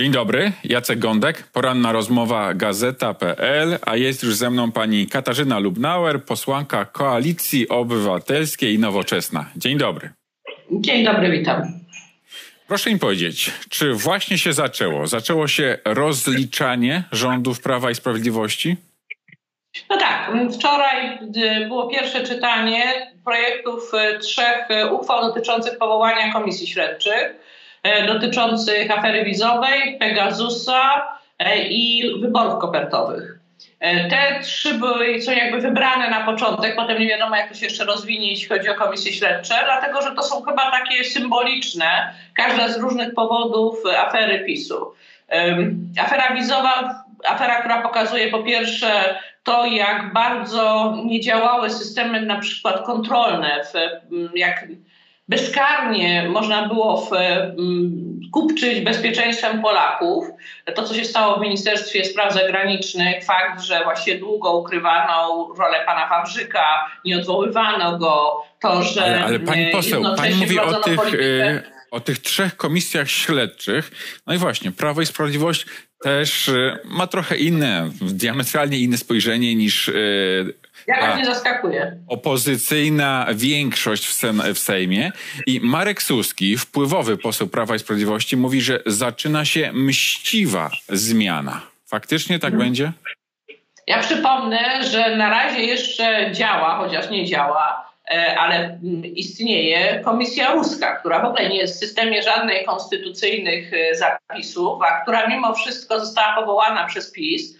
Dzień dobry, Jacek Gądek, poranna rozmowa Gazeta.pl, a jest już ze mną pani Katarzyna Lubnauer, posłanka Koalicji Obywatelskiej i Nowoczesna. Dzień dobry. Dzień dobry, witam. Proszę mi powiedzieć, czy właśnie się zaczęło? Zaczęło się rozliczanie rządów Prawa i Sprawiedliwości? No tak, wczoraj było pierwsze czytanie projektów e, trzech e, uchwał dotyczących powołania komisji śledczych. E, dotyczących afery wizowej, Pegasusa e, i wyborów kopertowych. E, te trzy były, są jakby wybrane na początek, potem nie wiadomo jak to się jeszcze rozwinie, jeśli chodzi o komisje śledcze, dlatego że to są chyba takie symboliczne, każda z różnych powodów afery PiSu. Afera wizowa, afera, która pokazuje po pierwsze to, jak bardzo nie działały systemy na przykład kontrolne, w, jak bezkarnie można było w, mm, kupczyć bezpieczeństwem Polaków. To, co się stało w Ministerstwie Spraw Zagranicznych, fakt, że właśnie długo ukrywano rolę pana Wawrzyka, nie odwoływano go, to, że. Ale, ale pani poseł, pani mówi o tych. Y, o tych trzech komisjach śledczych. No i właśnie, Prawo i Sprawiedliwość też ma trochę inne, diametralnie inne spojrzenie niż Jakaś nie zaskakuje. Opozycyjna większość w, sen, w Sejmie i Marek Suski, wpływowy poseł Prawa i Sprawiedliwości, mówi, że zaczyna się mściwa zmiana. Faktycznie tak hmm. będzie? Ja przypomnę, że na razie jeszcze działa, chociaż nie działa, e, ale mm, istnieje komisja ruska, która w ogóle nie jest w systemie żadnych konstytucyjnych e, zapisów, a która mimo wszystko została powołana przez PiS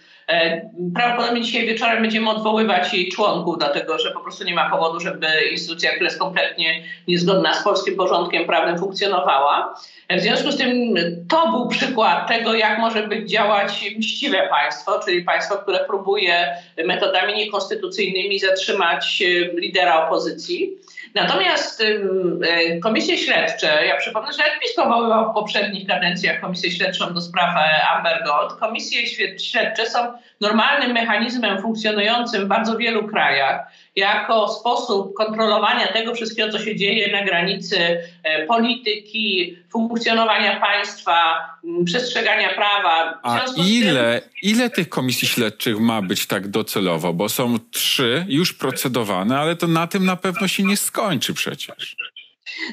prawdopodobnie dzisiaj wieczorem będziemy odwoływać jej członków, dlatego że po prostu nie ma powodu, żeby instytucja, która jest kompletnie niezgodna z polskim porządkiem prawnym, funkcjonowała. E, w związku z tym to był przykład tego, jak może być działać mściwe państwo, czyli państwo, które próbuje metodami niekonstytucyjnymi zatrzymać e, lidera opozycji. Natomiast y, komisje śledcze, ja przypomnę, że jak PiS powoływał w poprzednich kadencjach komisję śledczą do spraw e, Amber Gold, komisje śledcze są normalnym mechanizmem funkcjonującym w bardzo wielu krajach. Jako sposób kontrolowania tego wszystkiego, co się dzieje na granicy e, polityki, funkcjonowania państwa, przestrzegania prawa. A ile, tym... ile tych komisji śledczych ma być tak docelowo? Bo są trzy już procedowane, ale to na tym na pewno się nie skończy przecież.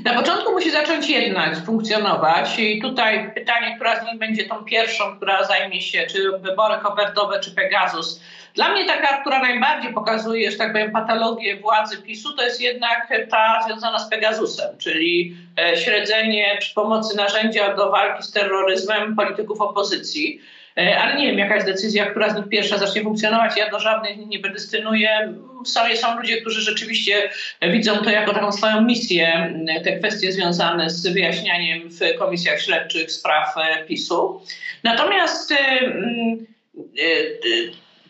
Na początku musi zacząć jednak funkcjonować i tutaj pytanie, która z nich będzie tą pierwszą, która zajmie się, czy wybory kopertowe, czy Pegasus. Dla mnie taka, która najbardziej pokazuje, że tak powiem, patologię władzy PiSu, to jest jednak ta związana z Pegasusem, czyli e, śledzenie przy pomocy narzędzia do walki z terroryzmem polityków opozycji. E, ale nie wiem, jaka jest decyzja, która z nich pierwsza zacznie funkcjonować. Ja do żadnych nie predestynuję. Są, są ludzie, którzy rzeczywiście widzą to jako taką swoją misję, te kwestie związane z wyjaśnianiem w komisjach śledczych spraw e, PiSu. Natomiast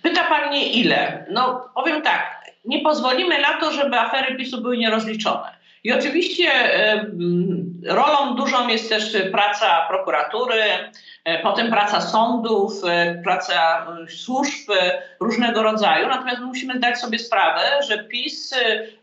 pyta pan mnie ile? No powiem tak, nie pozwolimy na to, żeby afery PiSu były nierozliczone. I oczywiście rolą dużą jest też praca prokuratury, e, potem praca sądów, e, praca e, służb różnego rodzaju. Natomiast musimy zdać sobie sprawę, że PiS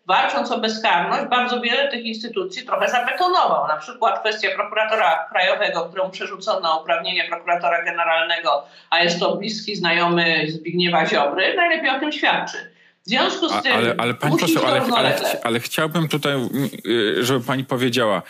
walcząc o bezkarność bardzo wiele tych instytucji trochę zabetonował. Na przykład kwestia prokuratora krajowego, któremu przerzucono uprawnienia prokuratora generalnego, a jest to bliski znajomy Zbigniewa Ziobry, najlepiej o tym świadczy. W związku z tym. Ale, ale pani poseł, ale, ale, ale chciałbym tutaj, y, żeby pani powiedziała.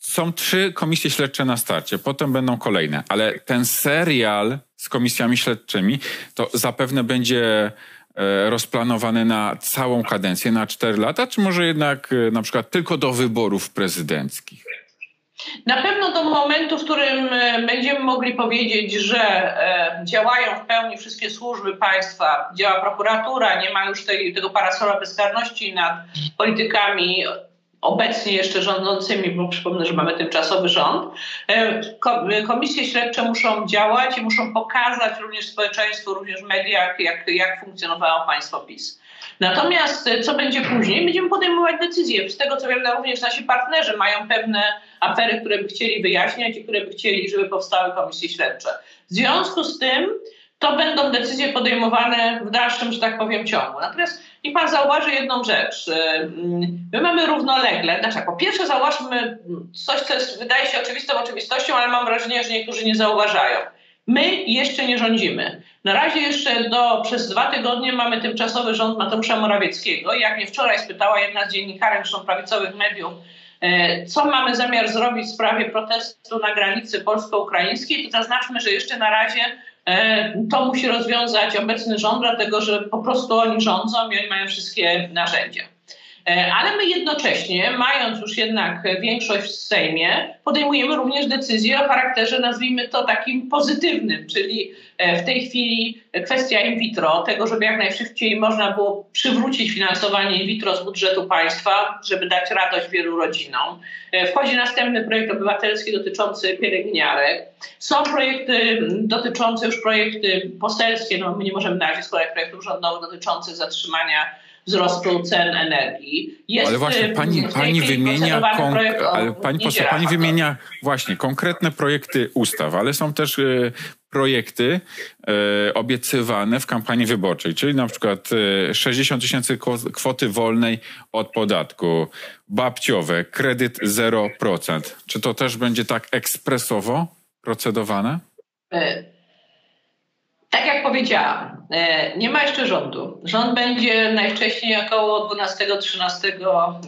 Są trzy komisje śledcze na starcie, potem będą kolejne, ale ten serial z komisjami śledczymi to zapewne będzie e, rozplanowany na całą kadencję, na cztery lata, czy może jednak e, na przykład tylko do wyborów prezydenckich? Na pewno do momentu, w którym e, będziemy mogli powiedzieć, że e, działają w pełni wszystkie służby państwa, działa prokuratura, nie ma już tej, tego parasola bezkarności nad politykami obecnie jeszcze rządzącymi, bo przypomnę, że mamy tymczasowy rząd, e, komisje śledcze muszą działać i muszą pokazać również społeczeństwu, również mediach, jak, jak funkcjonowało państwo PiS. Natomiast co będzie później? Będziemy podejmować decyzje. Z tego co wiem, również nasi partnerzy mają pewne afery, które by chcieli wyjaśniać i które by chcieli, żeby powstały komisje śledcze. W związku z tym to będą decyzje podejmowane w dalszym, że tak powiem, ciągu. Natomiast niech pan zauważy jedną rzecz. My mamy równolegle, znaczy po pierwsze zauważmy coś, co jest, wydaje się oczywistą oczywistością, ale mam wrażenie, że niektórzy nie zauważają. My jeszcze nie rządzimy. Na razie jeszcze do, przez dwa tygodnie mamy tymczasowy rząd Mateusza Morawieckiego. Jak mnie wczoraj spytała jedna z dziennikarek, zresztą prawicowych mediów, e, co mamy zamiar zrobić w sprawie protestu na granicy polsko-ukraińskiej, to zaznaczmy, że jeszcze na razie e, to musi rozwiązać obecny rząd, dlatego że po prostu oni rządzą i oni mają wszystkie narzędzia. E, ale my jednocześnie, mając już jednak większość w Sejmie, podejmujemy również decyzje o charakterze, nazwijmy to takim pozytywnym, czyli e, w tej chwili kwestia in vitro, tego, żeby jak najszybciej można było przywrócić finansowanie in vitro z budżetu państwa, żeby dać radość wielu rodzinom. E, wchodzi następny projekt obywatelski dotyczący pielęgniarek. Są projekty dotyczące już projekty poselskie, no my nie możemy na razie składać projektów rządowych dotyczących zatrzymania wzrostu cen energii. Jest ale właśnie pani, pani wymienia, ale pani, poseł, pani wymienia właśnie konkretne projekty ustaw, ale są też y, projekty y, obiecywane w kampanii wyborczej, czyli na przykład y, 60 tysięcy kwoty wolnej od podatku, babciowe, kredyt 0%. Czy to też będzie tak ekspresowo procedowane? Tak jak powiedziałam, e, nie ma jeszcze rządu. Rząd będzie najwcześniej około 12-13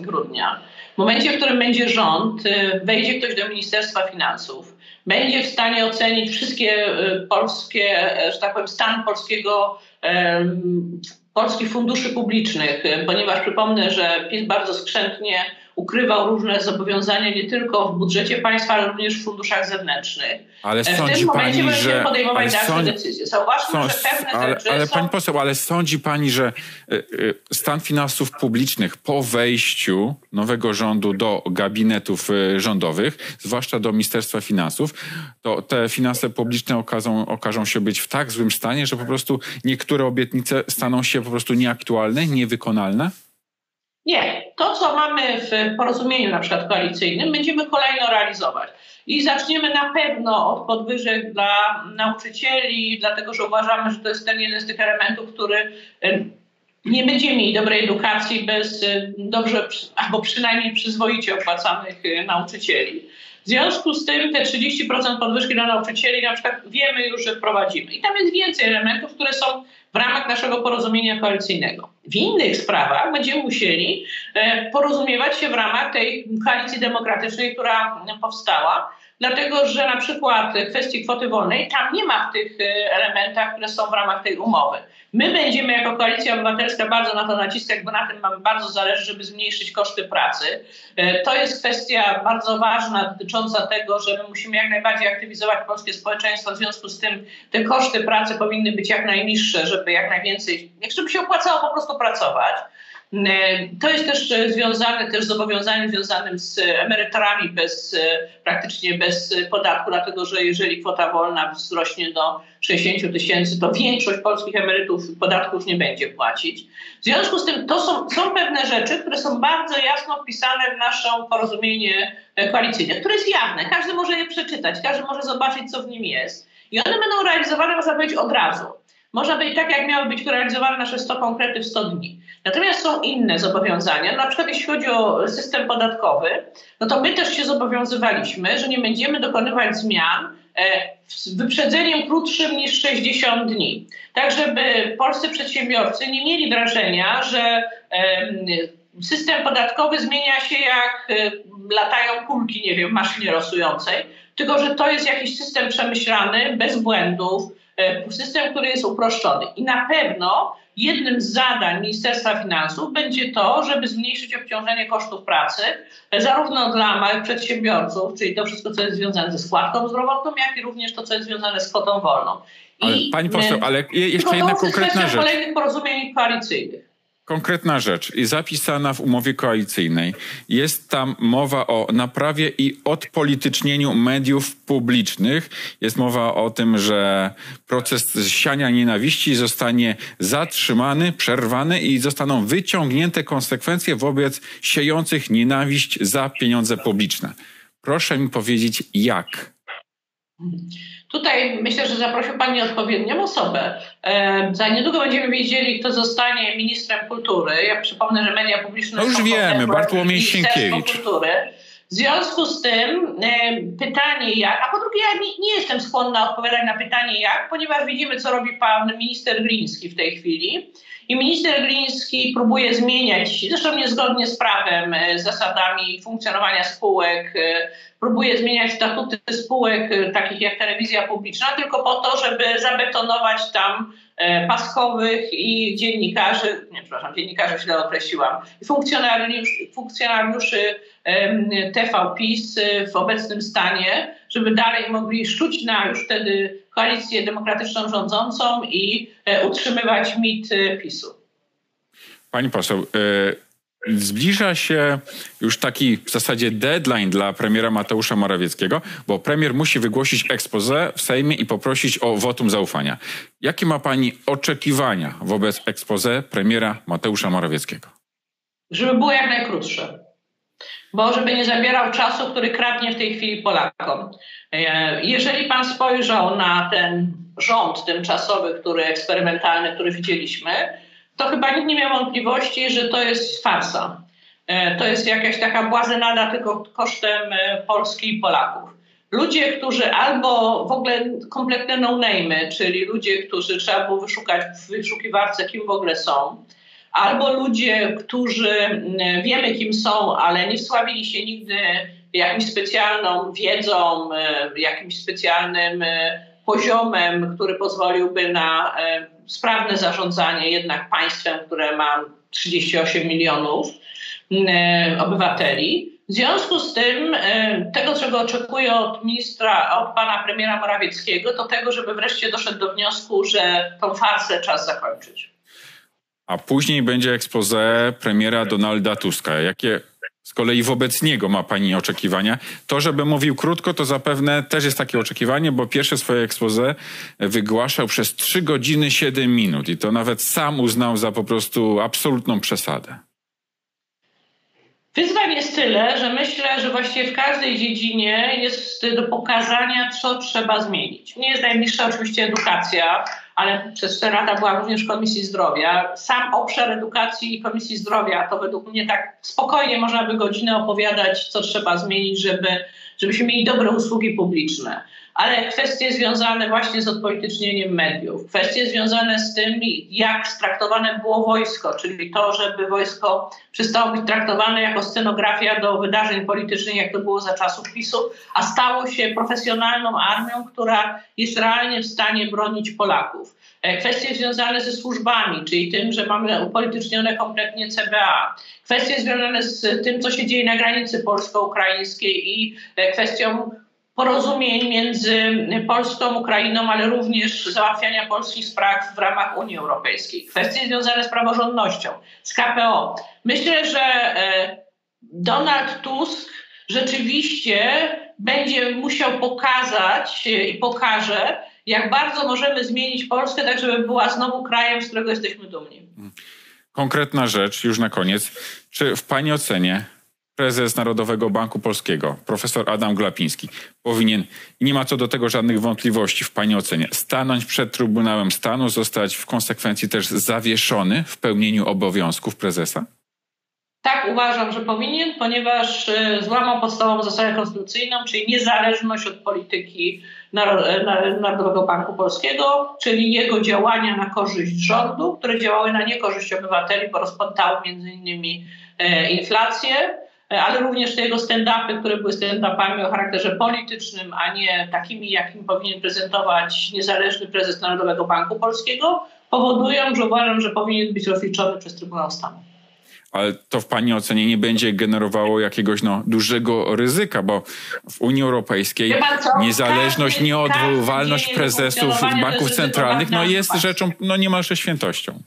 grudnia. W momencie, w którym będzie rząd, e, wejdzie ktoś do Ministerstwa Finansów, będzie w stanie ocenić wszystkie e, polskie, że tak powiem, stan polskiego polskich funduszy publicznych, ponieważ przypomnę, że PiS bardzo skrzętnie ukrywał różne zobowiązania nie tylko w budżecie państwa, ale również w funduszach zewnętrznych. Ale sądzi w tym momencie pani, że podejmować dalsze sądzi, decyzje. Zauważmy, że pewne ale, rzeczy ale są... pani poseł, ale sądzi pani, że y, y, stan finansów publicznych po wejściu nowego rządu do gabinetów rządowych, zwłaszcza do Ministerstwa Finansów, to te finanse publiczne okażą, okażą się być w tak złym stanie, że po prostu niektóre obietnice staną się po prostu nieaktualne, niewykonalne? Nie. To, co mamy w porozumieniu na przykład koalicyjnym, będziemy kolejno realizować. I zaczniemy na pewno od podwyżek dla nauczycieli, dlatego że uważamy, że to jest ten jeden z tych elementów, który nie będziemy mieli dobrej edukacji bez dobrze, albo przynajmniej przyzwoicie opłacanych nauczycieli. W związku z tym te 30% podwyżki dla nauczycieli na przykład wiemy już, że wprowadzimy. I tam jest więcej elementów, które są w ramach naszego porozumienia koalicyjnego. W innych sprawach będziemy musieli e, porozumiewać się w ramach tej koalicji demokratycznej, która powstała, dlatego że na przykład kwestii kwoty wolnej tam nie ma w tych e, elementach, które są w ramach tej umowy. My będziemy jako Koalicja Obywatelska bardzo na to naciskać, bo na tym mamy bardzo zależy, żeby zmniejszyć koszty pracy. E, to jest kwestia bardzo ważna dotycząca tego, że my musimy jak najbardziej aktywizować polskie społeczeństwo. W związku z tym te koszty pracy powinny być jak najniższe, żeby jak najwięcej, żeby się opłacało po prostu pracować. E, to jest też e, związane też z zobowiązaniem związanym z emeryturami bez, e, praktycznie bez podatku, dlatego że jeżeli kwota wolna wzrośnie do 60 tysięcy, to większość polskich emerytów podatków nie będzie płacić. W związku z tym to są, są pewne rzeczy, które są bardzo jasno wpisane w nasze porozumienie koalicyjne, które jest jawne. Każdy może je przeczytać, każdy może zobaczyć, co w nim jest. I one będą realizowane, można powiedzieć, od razu. Można być tak, jak miały być realizowane nasze 100 konkrety w 100 dni. Natomiast są inne zobowiązania, na przykład jeśli chodzi o system podatkowy, no to my też się zobowiązywaliśmy, że nie będziemy dokonywać zmian e, z wyprzedzeniem krótszym niż 60 dni. Tak, żeby polscy przedsiębiorcy nie mieli wrażenia, że system podatkowy zmienia się jak e, latają kulki, nie wiem, maszynie rosującej, tylko że to jest jakiś system przemyślany, bez błędów, E, system, który jest uproszczony. I na pewno jednym z zadań Ministerstwa Finansów będzie to, żeby zmniejszyć obciążenie kosztów pracy, e, zarówno dla małych przedsiębiorców, czyli to wszystko, co jest związane ze składką zdrowotną, jak i również to, co jest związane z kwotą wolną. I ale, pani poseł, ale jeszcze jedna konkretna rzecz. kolejnych porozumień koalicyjnych konkretna rzecz zapisana w umowie koalicyjnej. Jest tam mowa o naprawie i odpolitycznieniu mediów publicznych. Jest mowa o tym, że proces siania nienawiści zostanie zatrzymany, przerwany i zostaną wyciągnięte konsekwencje wobec siejących nienawiść za pieniądze publiczne. Proszę mi powiedzieć, jak? Tutaj myślę, że zaprosił Pan nieodpowiednią osobę. E, za niedługo będziemy wiedzieli, kto zostanie ministrem kultury. Ja przypomnę, że media publiczne... No już wiemy, Bartłomiej Sienkiewicz. Kultury. W związku z tym e, pytanie jak, a po drugie ja nie, nie, jestem skłonna odpowiadać na pytanie jak, ponieważ widzimy, co robi pan minister Gliński w tej chwili. I minister Gliński próbuje zmieniać, zresztą niezgodnie z prawem, e, zasadami funkcjonowania spółek, e, próbuje zmieniać statuty spółek e, takich jak telewizja publiczna, tylko po to, żeby zabetonować tam paskowych i dziennikarzy, nie przepraszam, dziennikarzy źle określiłam, funkcjonariuszy, funkcjonariuszy TV PiS w obecnym stanie, żeby dalej mogli szczuć na już wtedy koalicję demokratyczną rządzącą i e, utrzymywać mit e, PiSu. Pani poseł, e, zbliża się już taki w zasadzie deadline dla premiera Mateusza Morawieckiego, bo premier musi wygłosić expose w Sejmie i poprosić o wotum zaufania. Jakie ma pani oczekiwania wobec expose premiera Mateusza Morawieckiego? Żeby było jak najkrótsze bo żeby nie zabierał czasu, który kradnie w tej chwili Polakom. E, jeżeli pan spojrzał na ten rząd tymczasowy, który eksperymentalny, który widzieliśmy, to chyba nikt nie miał wątpliwości, że to jest farsa. E, to jest jakaś taka błazenada tylko kosztem e, Polski i Polaków. Ludzie, którzy albo w ogóle kompletne no-name, czyli ludzie, którzy trzeba było wyszukać w wyszukiwarce, kim w ogóle są, albo ludzie, którzy mm, wiemy kim są, ale nie wsławili się nigdy jakimś specjalną wiedzą, e, jakimś specjalnym e, poziomem, który pozwoliłby na e, sprawne zarządzanie jednak państwem, które ma 38 milionów mm, obywateli. W związku z tym, tego, czego oczekuję od ministra, od pana premiera Morawieckiego, to tego, żeby wreszcie doszedł do wniosku, że tą farsę czas zakończyć. A później będzie expose premiera Donalda Tuska. Jakie z kolei wobec niego ma pani oczekiwania? To, żeby mówił krótko, to zapewne też jest takie oczekiwanie, bo pierwsze swoje expose wygłaszał przez 3 godziny 7 minut i to nawet sam uznał za po prostu absolutną przesadę. Wyzwań jest tyle, że myślę, że właściwie w każdej dziedzinie jest do pokazania, co trzeba zmienić. Nie jest najbliższa oczywiście edukacja, ale przez 4 lata była również Komisji Zdrowia. Sam obszar edukacji i Komisji Zdrowia to według mnie tak spokojnie można by godzinę opowiadać, co trzeba zmienić, żeby, żebyśmy mieli dobre usługi publiczne ale kwestie związane właśnie z odpolitycznieniem mediów, kwestie związane z tym, jak straktowane było wojsko, czyli to, żeby wojsko przestało być traktowane jako scenografia do wydarzeń politycznych, jak to było za czasów PiSu, a stało się profesjonalną armią, która jest realnie w stanie bronić Polaków. E, kwestie związane ze służbami, czyli tym, że mamy upolitycznione kompletnie CBA. Kwestie związane z tym, co się dzieje na granicy polsko-ukraińskiej i e, kwestią porozumień między Polską, Ukrainą, ale również załatwiania polskich spraw w ramach Unii Europejskiej. Kwestie związane z praworządnością, z KPO. Myślę, że e, Donald Tusk rzeczywiście będzie musiał pokazać i pokaże, jak bardzo możemy zmienić Polskę, tak żeby była znowu krajem, z którego jesteśmy dumni. Konkretna rzecz, już na koniec. Czy w Pani ocenie prezes Narodowego Banku Polskiego, profesor Adam Glapiński, powinien, nie ma co do tego żadnych wątpliwości w Pani ocenie, stanąć przed Trybunałem Stanu, zostać w konsekwencji też zawieszony w pełnieniu obowiązków prezesa? Tak, uważam, że powinien, ponieważ e, złamał podstawową zasadę konstytucyjną, czyli niezależność od polityki Narodowego Banku Polskiego, czyli jego działania na korzyść rządu, które działały na niekorzyść obywateli, bo rozpętały między innymi e, inflację E, ale również te jego stand-upy, które były stand-upami o charakterze politycznym, a nie takimi, jakim powinien prezentować niezależny prezes Narodowego Banku Polskiego, powodują, że uważam, że powinien być rozliczony przez Trybunał Stanu. Ale to w Pani ocenie nie będzie generowało jakiegoś no, dużego ryzyka, bo w Unii Europejskiej niezależność, nieodwoływalność prezesów banków centralnych no, jest rzeczą no, niemalże świętością.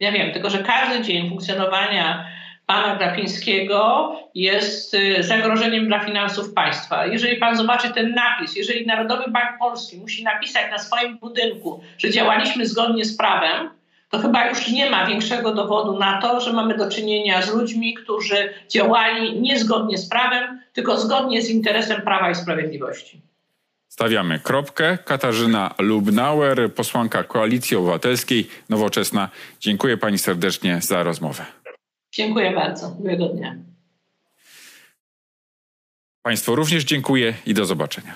Ja wiem, tylko że każdy dzień funkcjonowania pana Grapińskiego jest y, zagrożeniem dla finansów państwa. Jeżeli pan zobaczy ten napis, jeżeli Narodowy Bank Polski musi napisać na swoim budynku, że działaliśmy zgodnie z prawem, to chyba już nie ma większego dowodu na to, że mamy do czynienia z ludźmi, którzy działali niezgodnie z prawem, tylko zgodnie z interesem prawa i sprawiedliwości. Stawiamy kropkę. Katarzyna Lubnauer, posłanka Koalicji Obywatelskiej, Nowoczesna. Dziękuję pani serdecznie za rozmowę. Dziękuję bardzo. Miłego dnia. Państwu również dziękuję i do zobaczenia.